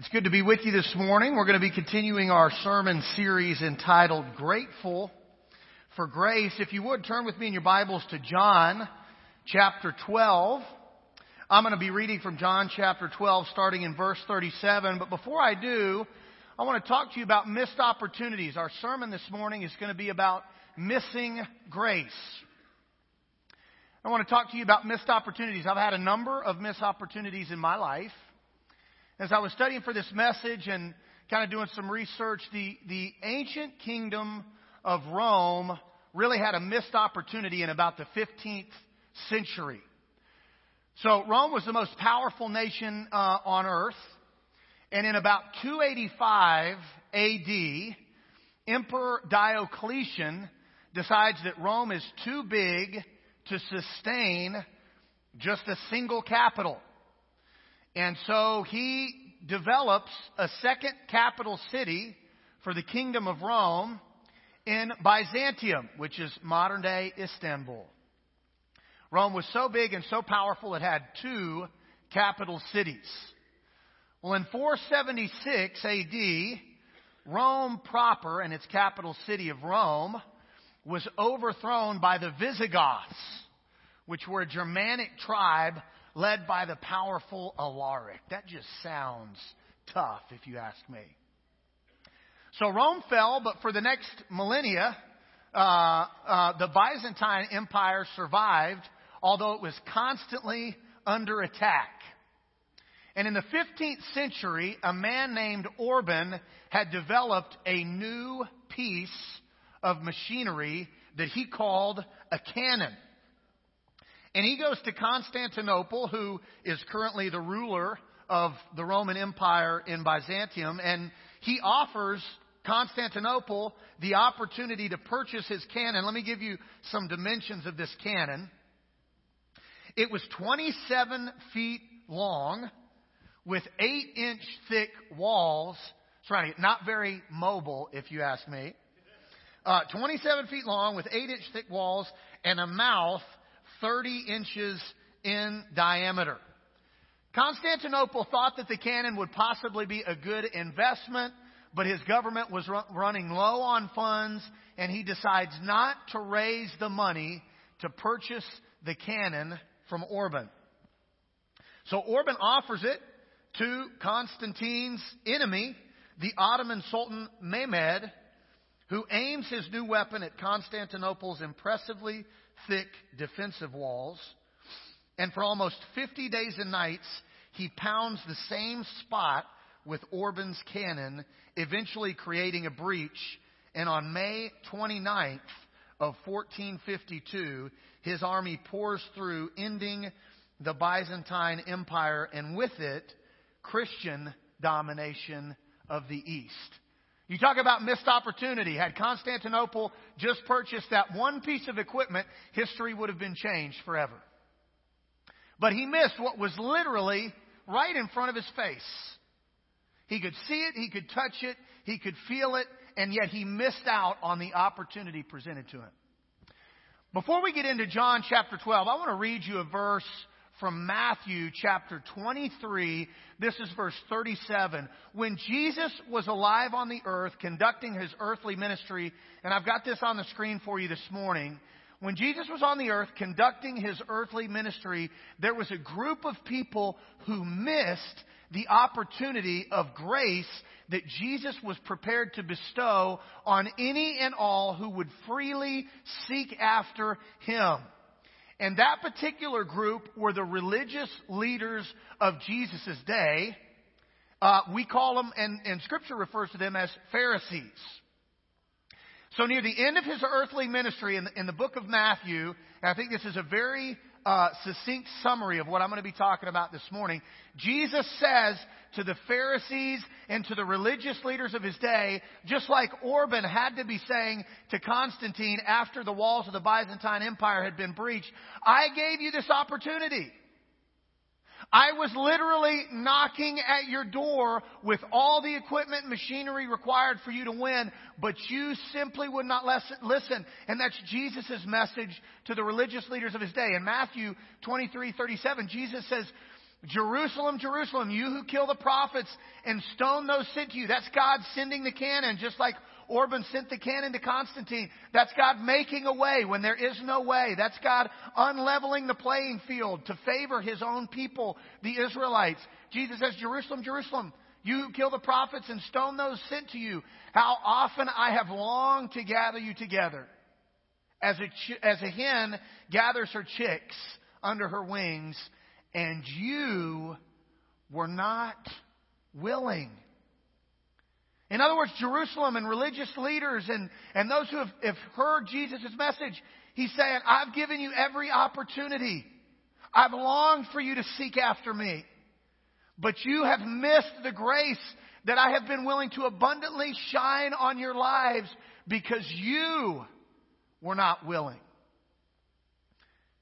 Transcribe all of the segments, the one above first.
It's good to be with you this morning. We're going to be continuing our sermon series entitled Grateful for Grace. If you would turn with me in your Bibles to John chapter 12. I'm going to be reading from John chapter 12 starting in verse 37. But before I do, I want to talk to you about missed opportunities. Our sermon this morning is going to be about missing grace. I want to talk to you about missed opportunities. I've had a number of missed opportunities in my life. As I was studying for this message and kind of doing some research, the, the ancient kingdom of Rome really had a missed opportunity in about the 15th century. So Rome was the most powerful nation uh, on earth. And in about 285 AD, Emperor Diocletian decides that Rome is too big to sustain just a single capital. And so he develops a second capital city for the kingdom of Rome in Byzantium, which is modern day Istanbul. Rome was so big and so powerful it had two capital cities. Well, in 476 AD, Rome proper and its capital city of Rome was overthrown by the Visigoths, which were a Germanic tribe led by the powerful Alaric. That just sounds tough, if you ask me. So Rome fell, but for the next millennia, uh, uh, the Byzantine Empire survived, although it was constantly under attack. And in the 15th century, a man named Orban had developed a new piece of machinery that he called a cannon. And he goes to Constantinople, who is currently the ruler of the Roman Empire in Byzantium, and he offers Constantinople the opportunity to purchase his cannon. Let me give you some dimensions of this cannon. It was 27 feet long with 8 inch thick walls surrounding it. Not very mobile, if you ask me. Uh, 27 feet long with 8 inch thick walls and a mouth 30 inches in diameter. Constantinople thought that the cannon would possibly be a good investment, but his government was running low on funds, and he decides not to raise the money to purchase the cannon from Orban. So Orban offers it to Constantine's enemy, the Ottoman Sultan Mehmed, who aims his new weapon at Constantinople's impressively thick defensive walls. And for almost 50 days and nights, he pounds the same spot with Orban's cannon, eventually creating a breach. And on May 29th of 1452, his army pours through, ending the Byzantine Empire and with it, Christian domination of the East. You talk about missed opportunity. Had Constantinople just purchased that one piece of equipment, history would have been changed forever. But he missed what was literally right in front of his face. He could see it, he could touch it, he could feel it, and yet he missed out on the opportunity presented to him. Before we get into John chapter 12, I want to read you a verse from Matthew chapter 23. This is verse 37. When Jesus was alive on the earth conducting his earthly ministry, and I've got this on the screen for you this morning. When Jesus was on the earth conducting his earthly ministry, there was a group of people who missed the opportunity of grace that Jesus was prepared to bestow on any and all who would freely seek after him. And that particular group were the religious leaders of Jesus' day. Uh, we call them, and, and Scripture refers to them as Pharisees. So near the end of his earthly ministry in in the book of Matthew, I think this is a very uh, succinct summary of what I'm going to be talking about this morning. Jesus says to the Pharisees and to the religious leaders of his day, just like Orban had to be saying to Constantine after the walls of the Byzantine Empire had been breached, I gave you this opportunity. I was literally knocking at your door with all the equipment and machinery required for you to win, but you simply would not listen. And that's Jesus' message to the religious leaders of his day. In Matthew 23, 37, Jesus says, Jerusalem, Jerusalem, you who kill the prophets and stone those sent to you. That's God sending the cannon, just like Orban sent the cannon to Constantine. That's God making a way when there is no way. That's God unleveling the playing field to favor his own people, the Israelites. Jesus says, Jerusalem, Jerusalem, you who kill the prophets and stone those sent to you. How often I have longed to gather you together. As a, ch- as a hen gathers her chicks under her wings and you were not willing. In other words, Jerusalem and religious leaders and, and those who have, have heard Jesus' message, he's saying, I've given you every opportunity. I've longed for you to seek after me. But you have missed the grace that I have been willing to abundantly shine on your lives because you were not willing.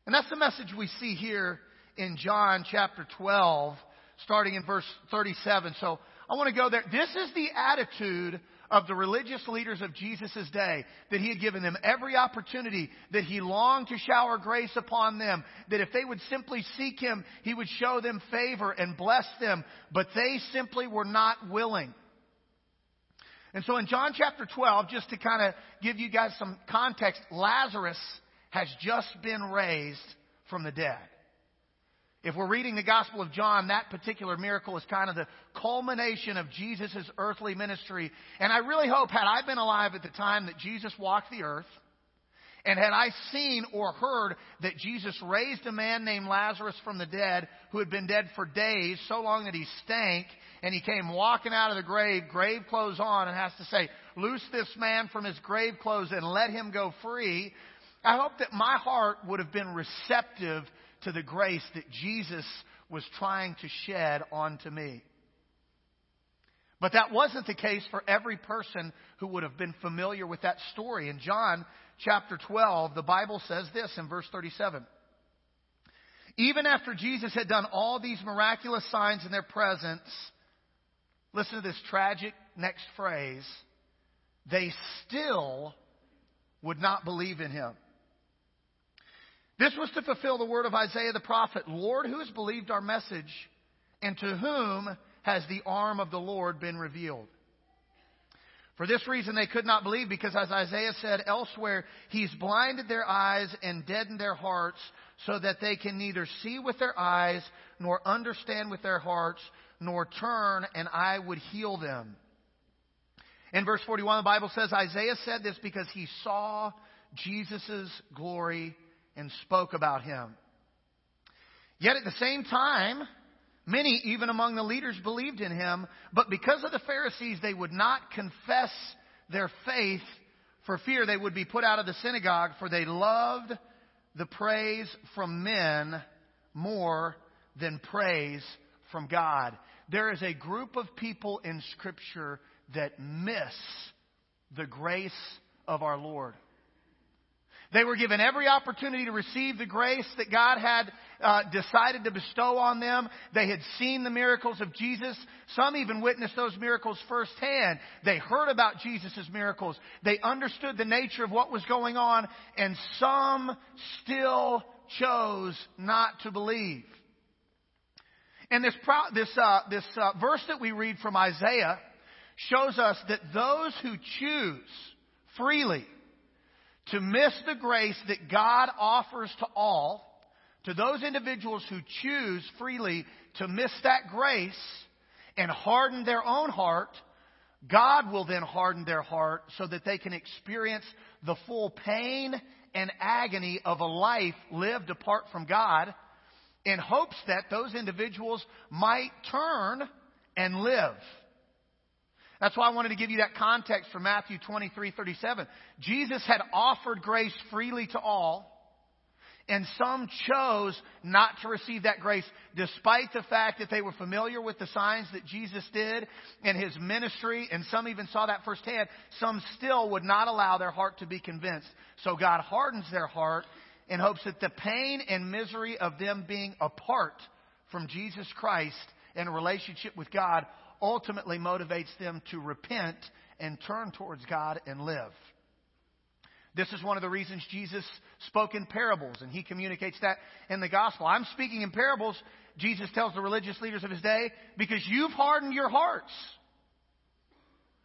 And that's the message we see here in John chapter 12, starting in verse 37. So I want to go there. This is the attitude of the religious leaders of Jesus' day, that he had given them every opportunity, that he longed to shower grace upon them, that if they would simply seek him, he would show them favor and bless them, but they simply were not willing. And so in John chapter 12, just to kind of give you guys some context, Lazarus has just been raised from the dead. If we're reading the Gospel of John, that particular miracle is kind of the culmination of Jesus' earthly ministry. And I really hope, had I been alive at the time that Jesus walked the earth, and had I seen or heard that Jesus raised a man named Lazarus from the dead who had been dead for days, so long that he stank, and he came walking out of the grave, grave clothes on, and has to say, Loose this man from his grave clothes and let him go free. I hope that my heart would have been receptive to the grace that Jesus was trying to shed onto me. But that wasn't the case for every person who would have been familiar with that story. In John chapter 12, the Bible says this in verse 37. Even after Jesus had done all these miraculous signs in their presence, listen to this tragic next phrase, they still would not believe in him. This was to fulfill the word of Isaiah the prophet Lord, who has believed our message, and to whom has the arm of the Lord been revealed? For this reason they could not believe, because as Isaiah said elsewhere, He's blinded their eyes and deadened their hearts, so that they can neither see with their eyes, nor understand with their hearts, nor turn, and I would heal them. In verse 41, the Bible says Isaiah said this because he saw Jesus' glory and spoke about him. Yet at the same time, many, even among the leaders, believed in him, but because of the Pharisees, they would not confess their faith for fear they would be put out of the synagogue, for they loved the praise from men more than praise from God. There is a group of people in Scripture that miss the grace of our Lord. They were given every opportunity to receive the grace that God had uh, decided to bestow on them. They had seen the miracles of Jesus. Some even witnessed those miracles firsthand. They heard about Jesus' miracles. They understood the nature of what was going on, and some still chose not to believe. And this, pro- this, uh, this uh, verse that we read from Isaiah shows us that those who choose freely to miss the grace that God offers to all, to those individuals who choose freely to miss that grace and harden their own heart, God will then harden their heart so that they can experience the full pain and agony of a life lived apart from God in hopes that those individuals might turn and live. That's why I wanted to give you that context from Matthew 23, 37. Jesus had offered grace freely to all, and some chose not to receive that grace despite the fact that they were familiar with the signs that Jesus did and his ministry, and some even saw that firsthand. Some still would not allow their heart to be convinced. So God hardens their heart in hopes that the pain and misery of them being apart from Jesus Christ and a relationship with God ultimately motivates them to repent and turn towards God and live. This is one of the reasons Jesus spoke in parables, and he communicates that in the gospel. I'm speaking in parables Jesus tells the religious leaders of his day, because you've hardened your hearts.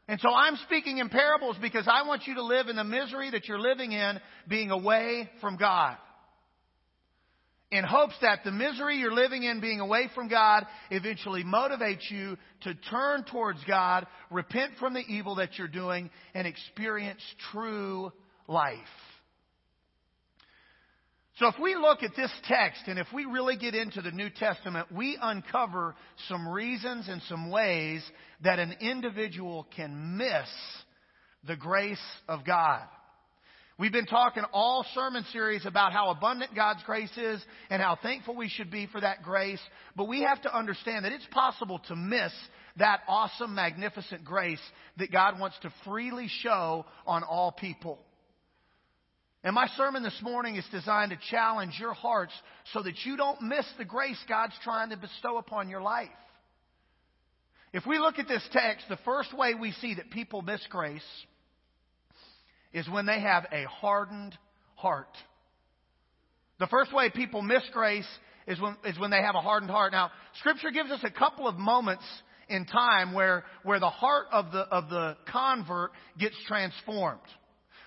And so I'm speaking in parables because I want you to live in the misery that you're living in, being away from God. In hopes that the misery you're living in, being away from God, eventually motivates you to turn towards God, repent from the evil that you're doing, and experience true life. So if we look at this text and if we really get into the New Testament, we uncover some reasons and some ways that an individual can miss the grace of God. We've been talking all sermon series about how abundant God's grace is and how thankful we should be for that grace. But we have to understand that it's possible to miss that awesome, magnificent grace that God wants to freely show on all people. And my sermon this morning is designed to challenge your hearts so that you don't miss the grace God's trying to bestow upon your life. If we look at this text, the first way we see that people miss grace is when they have a hardened heart. The first way people miss grace is when, is when they have a hardened heart. Now, Scripture gives us a couple of moments in time where, where the heart of the, of the convert gets transformed.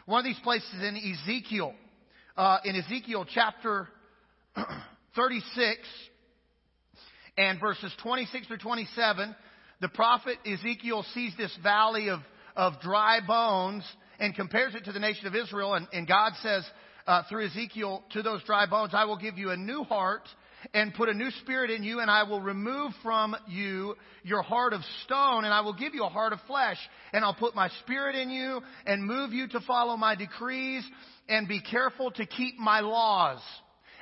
One of these places is in Ezekiel. Uh, in Ezekiel chapter 36 and verses 26 through 27, the prophet Ezekiel sees this valley of, of dry bones and compares it to the nation of Israel. And, and God says uh, through Ezekiel to those dry bones, I will give you a new heart and put a new spirit in you, and I will remove from you your heart of stone, and I will give you a heart of flesh, and I'll put my spirit in you and move you to follow my decrees and be careful to keep my laws.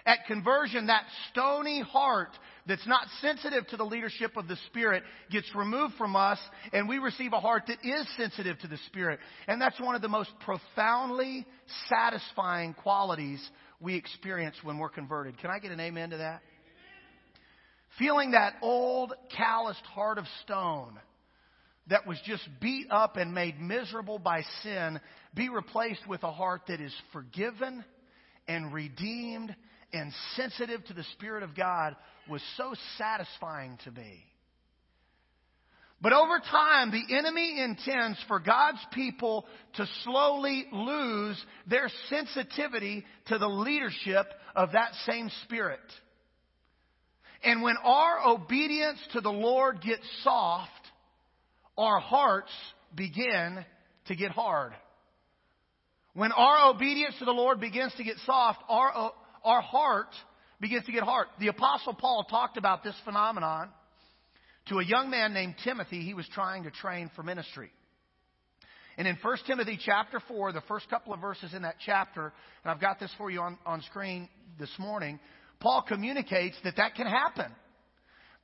At conversion, that stony heart that's not sensitive to the leadership of the Spirit gets removed from us, and we receive a heart that is sensitive to the Spirit. And that's one of the most profoundly satisfying qualities we experience when we're converted. Can I get an amen to that? Feeling that old, calloused heart of stone that was just beat up and made miserable by sin be replaced with a heart that is forgiven and redeemed and sensitive to the Spirit of God was so satisfying to me. But over time, the enemy intends for God's people to slowly lose their sensitivity to the leadership of that same Spirit. And when our obedience to the Lord gets soft, our hearts begin to get hard. When our obedience to the Lord begins to get soft, our, our heart begins to get hard. The Apostle Paul talked about this phenomenon to a young man named Timothy he was trying to train for ministry. And in 1 Timothy chapter 4, the first couple of verses in that chapter, and I've got this for you on, on screen this morning, Paul communicates that that can happen.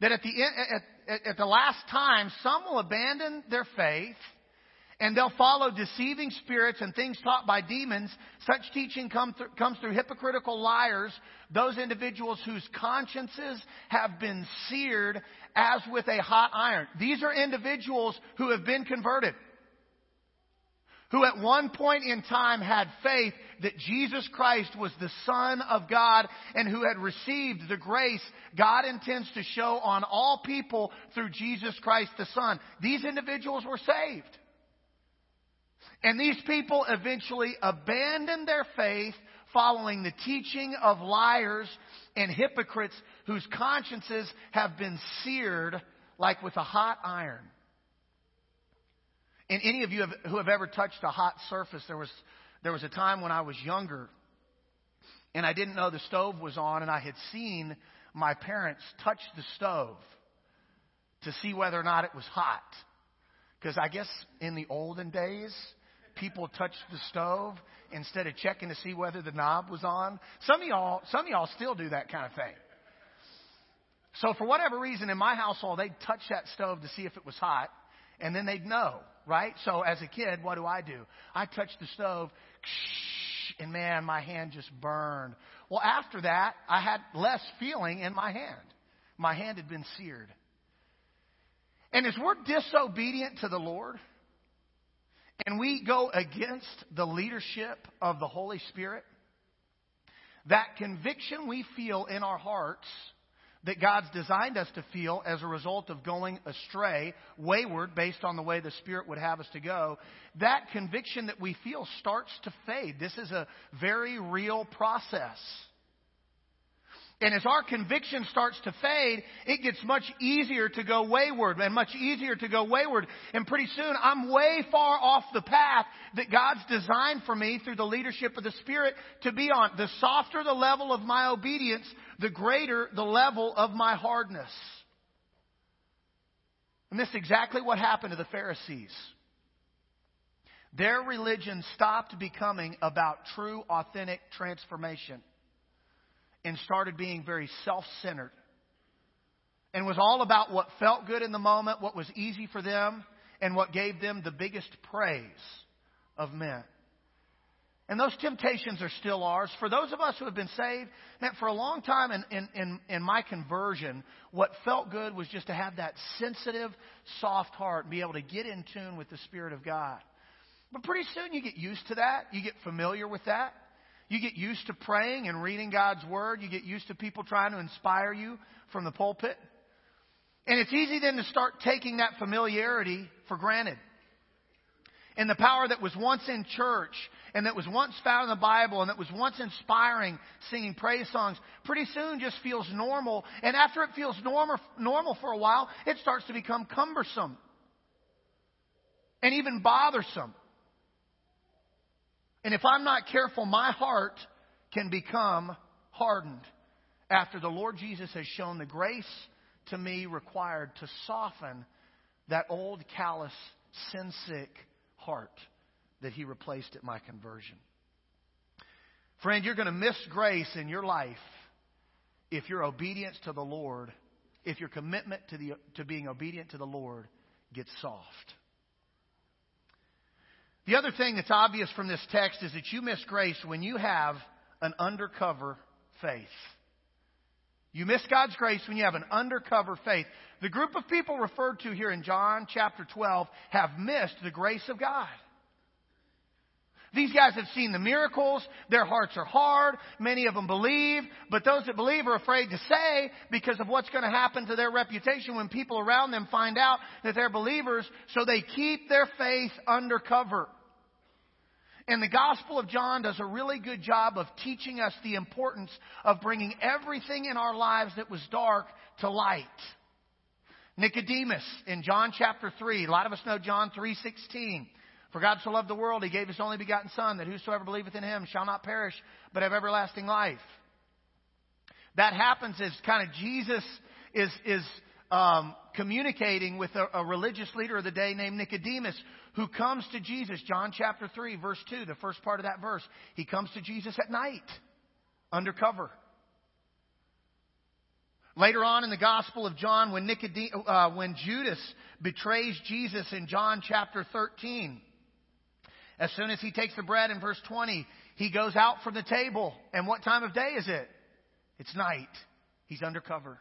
That at the, at, at, at the last time, some will abandon their faith and they'll follow deceiving spirits and things taught by demons. Such teaching come th- comes through hypocritical liars, those individuals whose consciences have been seared as with a hot iron. These are individuals who have been converted who at one point in time had faith that Jesus Christ was the Son of God and who had received the grace God intends to show on all people through Jesus Christ the Son. These individuals were saved. And these people eventually abandoned their faith following the teaching of liars and hypocrites whose consciences have been seared like with a hot iron. And any of you who have ever touched a hot surface, there was, there was a time when I was younger and I didn't know the stove was on, and I had seen my parents touch the stove to see whether or not it was hot. Because I guess in the olden days, people touched the stove instead of checking to see whether the knob was on. Some of y'all, some of y'all still do that kind of thing. So for whatever reason, in my household, they'd touch that stove to see if it was hot, and then they'd know right? So as a kid, what do I do? I touch the stove, and man, my hand just burned. Well, after that, I had less feeling in my hand. My hand had been seared. And as we're disobedient to the Lord, and we go against the leadership of the Holy Spirit, that conviction we feel in our hearts that God's designed us to feel as a result of going astray, wayward, based on the way the Spirit would have us to go, that conviction that we feel starts to fade. This is a very real process. And as our conviction starts to fade, it gets much easier to go wayward and much easier to go wayward. And pretty soon I'm way far off the path that God's designed for me through the leadership of the Spirit to be on. The softer the level of my obedience, the greater the level of my hardness. And this is exactly what happened to the Pharisees. Their religion stopped becoming about true, authentic transformation and started being very self centered and was all about what felt good in the moment, what was easy for them, and what gave them the biggest praise of men. And those temptations are still ours. For those of us who have been saved, man, for a long time in, in, in, in, my conversion, what felt good was just to have that sensitive, soft heart and be able to get in tune with the Spirit of God. But pretty soon you get used to that. You get familiar with that. You get used to praying and reading God's Word. You get used to people trying to inspire you from the pulpit. And it's easy then to start taking that familiarity for granted. And the power that was once in church and that was once found in the Bible and that was once inspiring singing praise songs pretty soon just feels normal. And after it feels normal, normal for a while, it starts to become cumbersome and even bothersome. And if I'm not careful, my heart can become hardened after the Lord Jesus has shown the grace to me required to soften that old, callous, sin sick heart that He replaced at my conversion. Friend, you're going to miss grace in your life if your obedience to the Lord, if your commitment to, the, to being obedient to the Lord gets soft. The other thing that's obvious from this text is that you miss grace when you have an undercover faith. You miss God's grace when you have an undercover faith. The group of people referred to here in John chapter 12 have missed the grace of God. These guys have seen the miracles. Their hearts are hard. Many of them believe, but those that believe are afraid to say because of what's going to happen to their reputation when people around them find out that they're believers, so they keep their faith undercover. And the Gospel of John does a really good job of teaching us the importance of bringing everything in our lives that was dark to light. Nicodemus in John chapter 3, a lot of us know John 3:16. For God so loved the world, he gave his only begotten son that whosoever believeth in him shall not perish but have everlasting life. That happens as kind of Jesus is is um, communicating with a, a religious leader of the day named Nicodemus, who comes to Jesus, John chapter 3, verse 2, the first part of that verse. He comes to Jesus at night, undercover. Later on in the Gospel of John, when, Nicodem- uh, when Judas betrays Jesus in John chapter 13, as soon as he takes the bread in verse 20, he goes out from the table. And what time of day is it? It's night. He's undercover.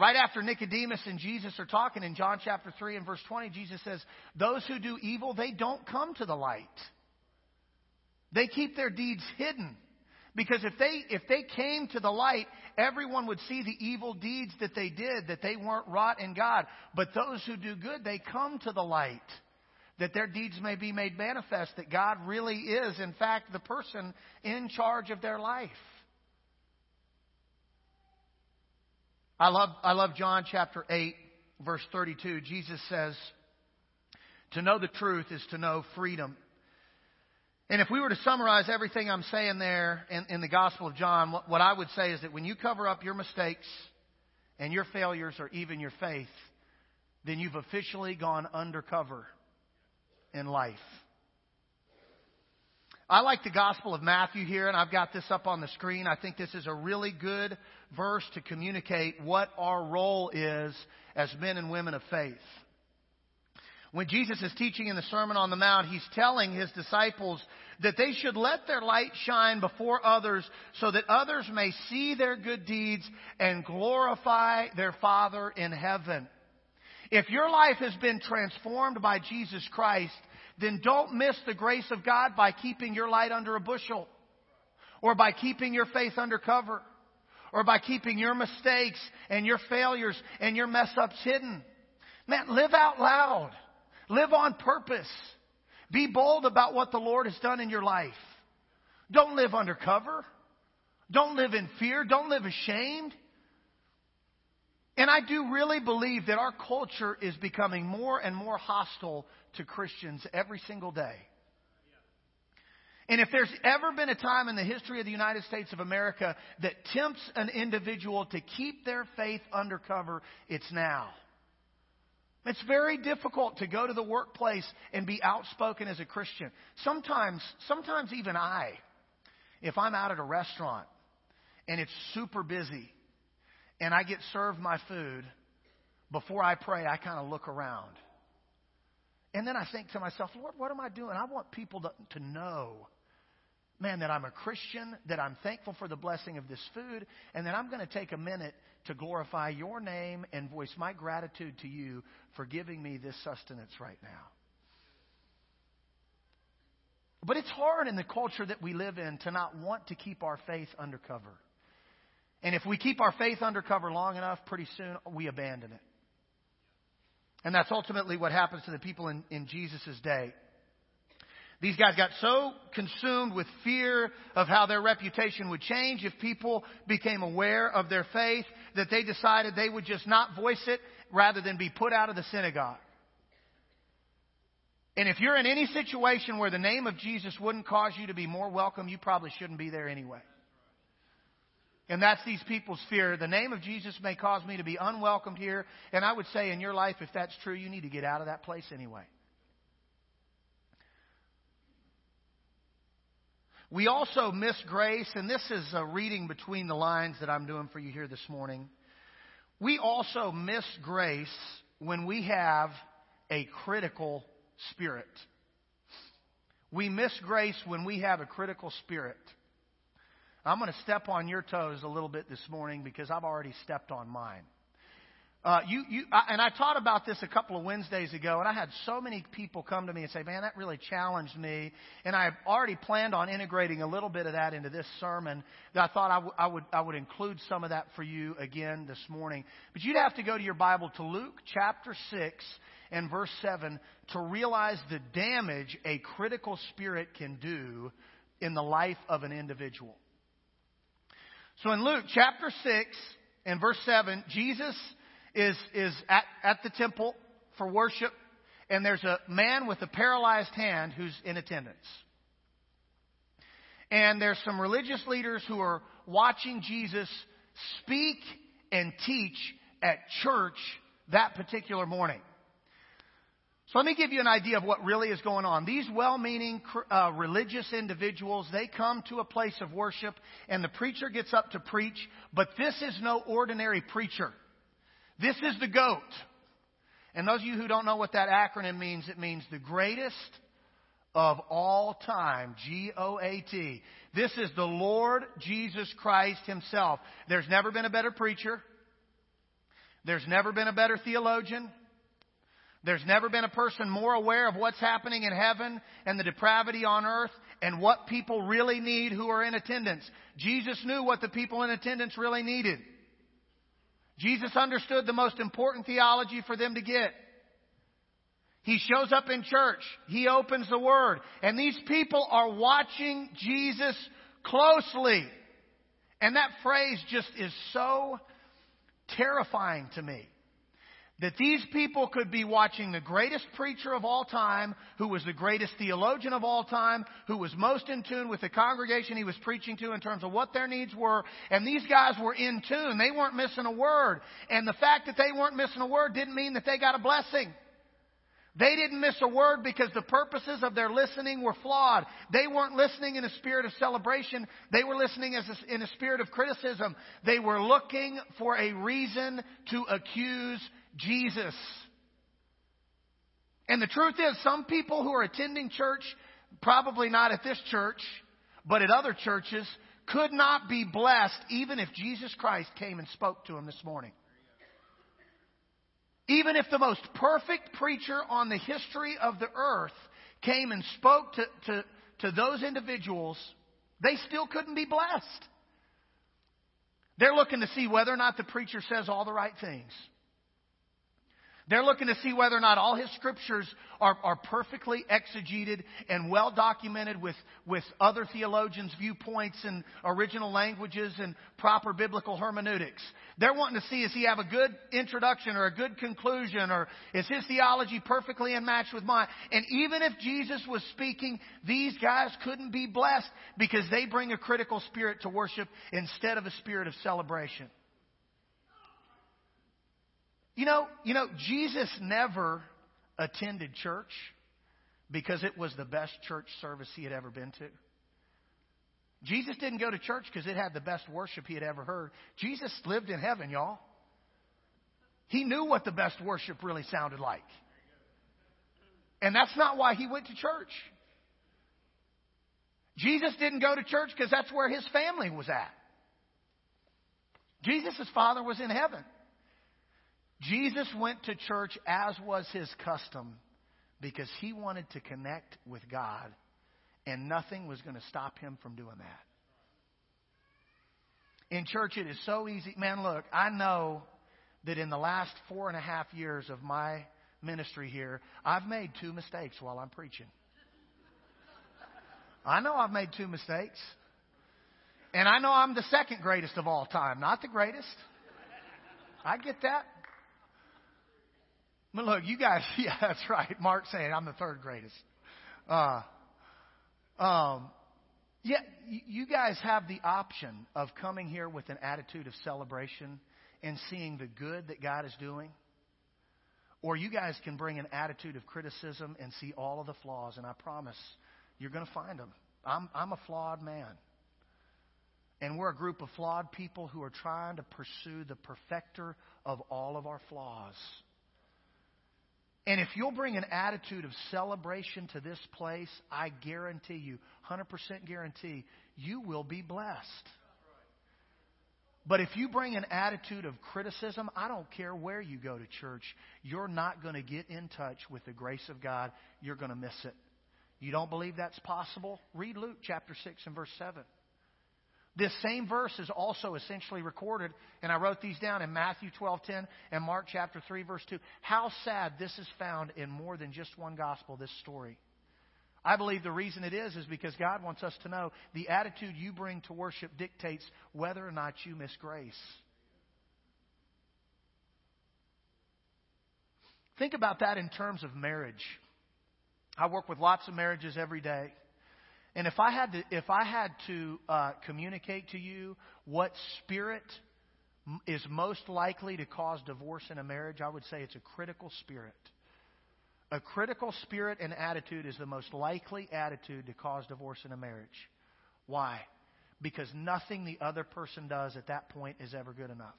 Right after Nicodemus and Jesus are talking in John chapter 3 and verse 20, Jesus says, Those who do evil, they don't come to the light. They keep their deeds hidden. Because if they, if they came to the light, everyone would see the evil deeds that they did, that they weren't wrought in God. But those who do good, they come to the light, that their deeds may be made manifest, that God really is, in fact, the person in charge of their life. I love, I love John chapter 8, verse 32. Jesus says, To know the truth is to know freedom. And if we were to summarize everything I'm saying there in, in the Gospel of John, what, what I would say is that when you cover up your mistakes and your failures or even your faith, then you've officially gone undercover in life. I like the Gospel of Matthew here, and I've got this up on the screen. I think this is a really good verse to communicate what our role is as men and women of faith. When Jesus is teaching in the Sermon on the Mount, he's telling his disciples that they should let their light shine before others so that others may see their good deeds and glorify their Father in heaven. If your life has been transformed by Jesus Christ, then don't miss the grace of God by keeping your light under a bushel or by keeping your faith under cover or by keeping your mistakes and your failures and your mess ups hidden. Man, live out loud. Live on purpose. Be bold about what the Lord has done in your life. Don't live undercover. Don't live in fear. Don't live ashamed. And I do really believe that our culture is becoming more and more hostile to Christians every single day. And if there's ever been a time in the history of the United States of America that tempts an individual to keep their faith undercover, it's now. It's very difficult to go to the workplace and be outspoken as a Christian. Sometimes, sometimes even I, if I'm out at a restaurant and it's super busy and I get served my food, before I pray, I kind of look around. And then I think to myself, Lord, what am I doing? I want people to, to know man, that I'm a Christian, that I'm thankful for the blessing of this food, and that I'm going to take a minute to glorify your name and voice my gratitude to you for giving me this sustenance right now. But it's hard in the culture that we live in to not want to keep our faith undercover. And if we keep our faith undercover long enough, pretty soon we abandon it. And that's ultimately what happens to the people in, in Jesus' day. These guys got so consumed with fear of how their reputation would change if people became aware of their faith that they decided they would just not voice it rather than be put out of the synagogue. And if you're in any situation where the name of Jesus wouldn't cause you to be more welcome, you probably shouldn't be there anyway. And that's these people's fear. The name of Jesus may cause me to be unwelcomed here. And I would say in your life, if that's true, you need to get out of that place anyway. We also miss grace, and this is a reading between the lines that I'm doing for you here this morning. We also miss grace when we have a critical spirit. We miss grace when we have a critical spirit. I'm going to step on your toes a little bit this morning because I've already stepped on mine. Uh, you, you, I, and I taught about this a couple of Wednesdays ago, and I had so many people come to me and say, "Man, that really challenged me." And I already planned on integrating a little bit of that into this sermon. That I thought I, w- I would I would include some of that for you again this morning. But you'd have to go to your Bible to Luke chapter six and verse seven to realize the damage a critical spirit can do in the life of an individual. So in Luke chapter six and verse seven, Jesus is, is at, at the temple for worship, and there's a man with a paralyzed hand who's in attendance. And there's some religious leaders who are watching Jesus speak and teach at church that particular morning. So let me give you an idea of what really is going on. These well-meaning uh, religious individuals, they come to a place of worship and the preacher gets up to preach, but this is no ordinary preacher. This is the GOAT. And those of you who don't know what that acronym means, it means the greatest of all time. G O A T. This is the Lord Jesus Christ Himself. There's never been a better preacher. There's never been a better theologian. There's never been a person more aware of what's happening in heaven and the depravity on earth and what people really need who are in attendance. Jesus knew what the people in attendance really needed. Jesus understood the most important theology for them to get. He shows up in church. He opens the Word. And these people are watching Jesus closely. And that phrase just is so terrifying to me that these people could be watching the greatest preacher of all time, who was the greatest theologian of all time, who was most in tune with the congregation he was preaching to in terms of what their needs were, and these guys were in tune. They weren't missing a word. And the fact that they weren't missing a word didn't mean that they got a blessing. They didn't miss a word because the purposes of their listening were flawed. They weren't listening in a spirit of celebration. They were listening a, in a spirit of criticism. They were looking for a reason to accuse Jesus. And the truth is, some people who are attending church, probably not at this church, but at other churches, could not be blessed even if Jesus Christ came and spoke to them this morning. Even if the most perfect preacher on the history of the earth came and spoke to, to, to those individuals, they still couldn't be blessed. They're looking to see whether or not the preacher says all the right things. They're looking to see whether or not all his scriptures are, are perfectly exegeted and well documented with, with other theologians' viewpoints and original languages and proper biblical hermeneutics. They're wanting to see does he have a good introduction or a good conclusion or is his theology perfectly in match with mine? And even if Jesus was speaking, these guys couldn't be blessed because they bring a critical spirit to worship instead of a spirit of celebration. You know, you know, Jesus never attended church because it was the best church service he had ever been to. Jesus didn't go to church because it had the best worship he had ever heard. Jesus lived in heaven, y'all. He knew what the best worship really sounded like. And that's not why he went to church. Jesus didn't go to church because that's where his family was at. Jesus' father was in heaven. Jesus went to church as was his custom because he wanted to connect with God, and nothing was going to stop him from doing that. In church, it is so easy. Man, look, I know that in the last four and a half years of my ministry here, I've made two mistakes while I'm preaching. I know I've made two mistakes. And I know I'm the second greatest of all time, not the greatest. I get that. But look, you guys, yeah, that's right. Mark saying I'm the third greatest. Uh, um, yeah, you guys have the option of coming here with an attitude of celebration and seeing the good that God is doing. Or you guys can bring an attitude of criticism and see all of the flaws, and I promise you're going to find them. I'm, I'm a flawed man. And we're a group of flawed people who are trying to pursue the perfecter of all of our flaws. And if you'll bring an attitude of celebration to this place, I guarantee you, 100% guarantee, you will be blessed. But if you bring an attitude of criticism, I don't care where you go to church, you're not going to get in touch with the grace of God. You're going to miss it. You don't believe that's possible? Read Luke chapter 6 and verse 7. This same verse is also essentially recorded, and I wrote these down in Matthew 12:10 and Mark chapter 3 verse 2. How sad this is found in more than just one gospel, this story. I believe the reason it is is because God wants us to know the attitude you bring to worship dictates whether or not you miss grace. Think about that in terms of marriage. I work with lots of marriages every day. And if I had to, if I had to uh, communicate to you what spirit is most likely to cause divorce in a marriage, I would say it's a critical spirit. A critical spirit and attitude is the most likely attitude to cause divorce in a marriage. Why? Because nothing the other person does at that point is ever good enough.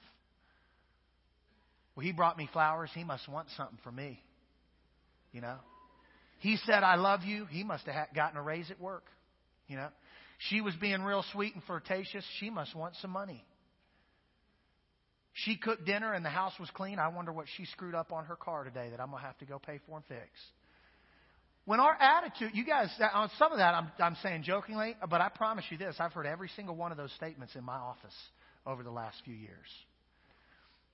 Well, he brought me flowers. He must want something from me. You know? He said, I love you. He must have gotten a raise at work. You know, she was being real sweet and flirtatious. She must want some money. She cooked dinner and the house was clean. I wonder what she screwed up on her car today that I'm going to have to go pay for and fix. When our attitude, you guys, on some of that I'm, I'm saying jokingly, but I promise you this I've heard every single one of those statements in my office over the last few years.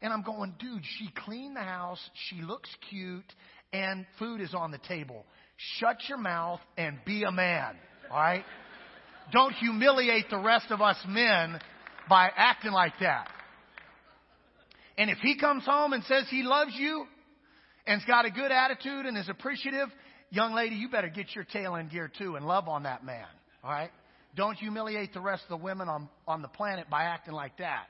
And I'm going, dude, she cleaned the house, she looks cute, and food is on the table. Shut your mouth and be a man, all right? Don't humiliate the rest of us men by acting like that. And if he comes home and says he loves you and's got a good attitude and is appreciative, young lady, you better get your tail in gear too and love on that man. All right? Don't humiliate the rest of the women on, on the planet by acting like that.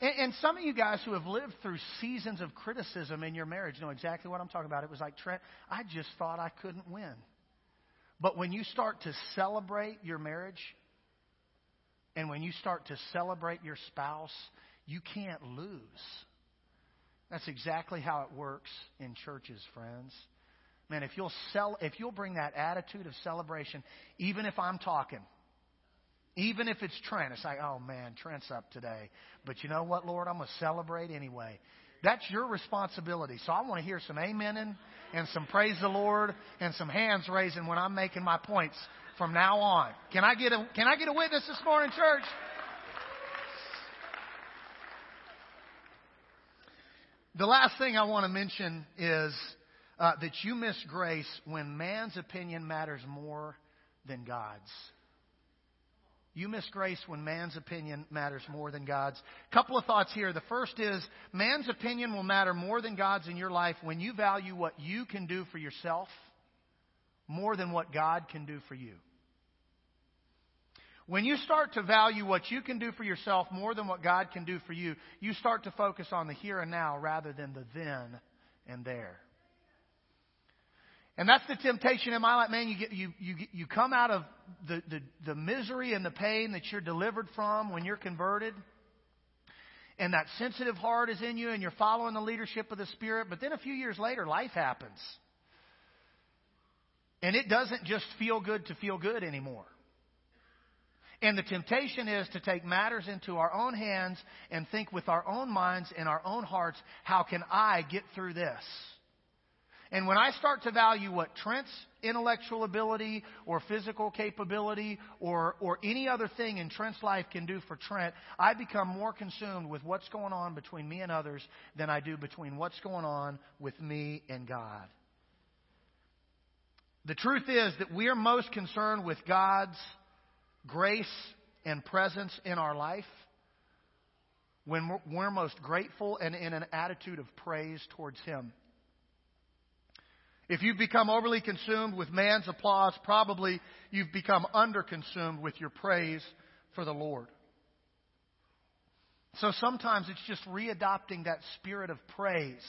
And, and some of you guys who have lived through seasons of criticism in your marriage know exactly what I'm talking about. It was like, Trent, I just thought I couldn't win. But when you start to celebrate your marriage, and when you start to celebrate your spouse, you can't lose. That's exactly how it works in churches, friends. Man, if you'll sell, if you'll bring that attitude of celebration, even if I'm talking, even if it's Trent, it's like, oh man, Trent's up today. But you know what, Lord? I'm going to celebrate anyway. That's your responsibility. So I want to hear some amening and some praise the Lord and some hands raising when I'm making my points from now on. Can I get a, can I get a witness this morning, church? The last thing I want to mention is uh, that you miss grace when man's opinion matters more than God's. You miss grace when man's opinion matters more than God's. Couple of thoughts here. The first is man's opinion will matter more than God's in your life when you value what you can do for yourself more than what God can do for you. When you start to value what you can do for yourself more than what God can do for you, you start to focus on the here and now rather than the then and there. And that's the temptation in my life, man. You get you you you come out of the, the the misery and the pain that you're delivered from when you're converted, and that sensitive heart is in you, and you're following the leadership of the Spirit. But then a few years later, life happens, and it doesn't just feel good to feel good anymore. And the temptation is to take matters into our own hands and think with our own minds and our own hearts, how can I get through this? And when I start to value what Trent's intellectual ability or physical capability or, or any other thing in Trent's life can do for Trent, I become more consumed with what's going on between me and others than I do between what's going on with me and God. The truth is that we are most concerned with God's grace and presence in our life when we're most grateful and in an attitude of praise towards Him. If you've become overly consumed with man's applause, probably you've become underconsumed with your praise for the Lord. So sometimes it's just readopting that spirit of praise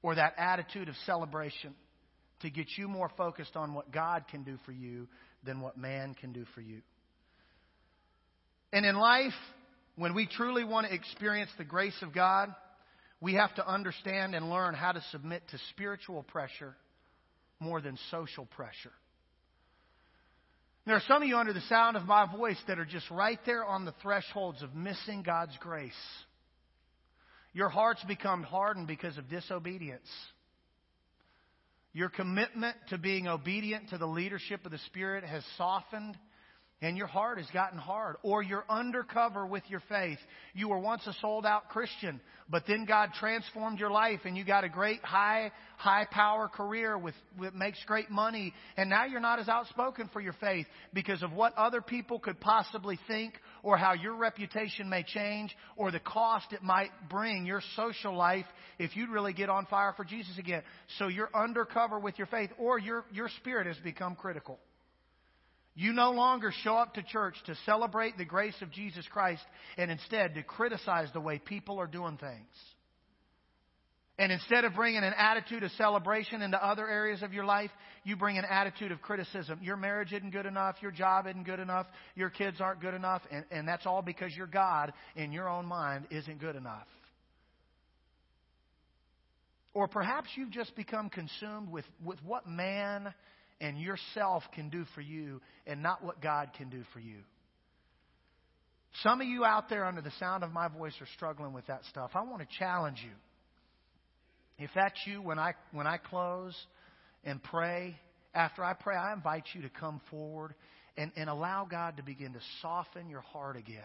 or that attitude of celebration to get you more focused on what God can do for you than what man can do for you. And in life, when we truly want to experience the grace of God, we have to understand and learn how to submit to spiritual pressure more than social pressure. There are some of you under the sound of my voice that are just right there on the thresholds of missing God's grace. Your hearts become hardened because of disobedience. Your commitment to being obedient to the leadership of the Spirit has softened and your heart has gotten hard, or you're undercover with your faith. You were once a sold out Christian, but then God transformed your life and you got a great high, high power career with, with makes great money, and now you're not as outspoken for your faith because of what other people could possibly think, or how your reputation may change, or the cost it might bring your social life if you'd really get on fire for Jesus again. So you're undercover with your faith, or your, your spirit has become critical. You no longer show up to church to celebrate the grace of Jesus Christ and instead to criticize the way people are doing things. And instead of bringing an attitude of celebration into other areas of your life, you bring an attitude of criticism. Your marriage isn't good enough. Your job isn't good enough. Your kids aren't good enough. And, and that's all because your God, in your own mind, isn't good enough. Or perhaps you've just become consumed with, with what man and yourself can do for you and not what God can do for you. Some of you out there under the sound of my voice are struggling with that stuff. I want to challenge you. If that's you, when I, when I close and pray, after I pray, I invite you to come forward and, and allow God to begin to soften your heart again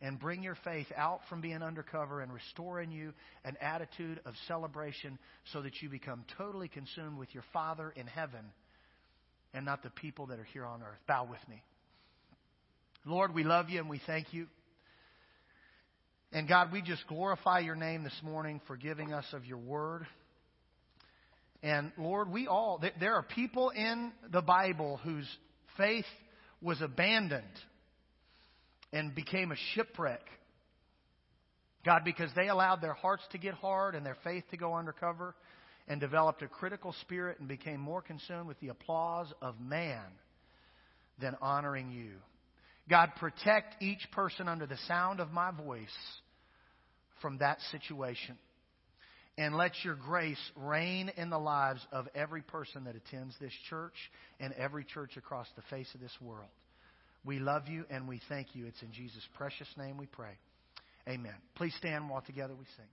and bring your faith out from being undercover and restore in you an attitude of celebration so that you become totally consumed with your Father in heaven and not the people that are here on earth. Bow with me. Lord, we love you and we thank you. And God, we just glorify your name this morning for giving us of your word. And Lord, we all, there are people in the Bible whose faith was abandoned and became a shipwreck. God, because they allowed their hearts to get hard and their faith to go undercover and developed a critical spirit and became more consumed with the applause of man than honoring you. God, protect each person under the sound of my voice from that situation. And let your grace reign in the lives of every person that attends this church and every church across the face of this world. We love you and we thank you. It's in Jesus' precious name we pray. Amen. Please stand while together we sing.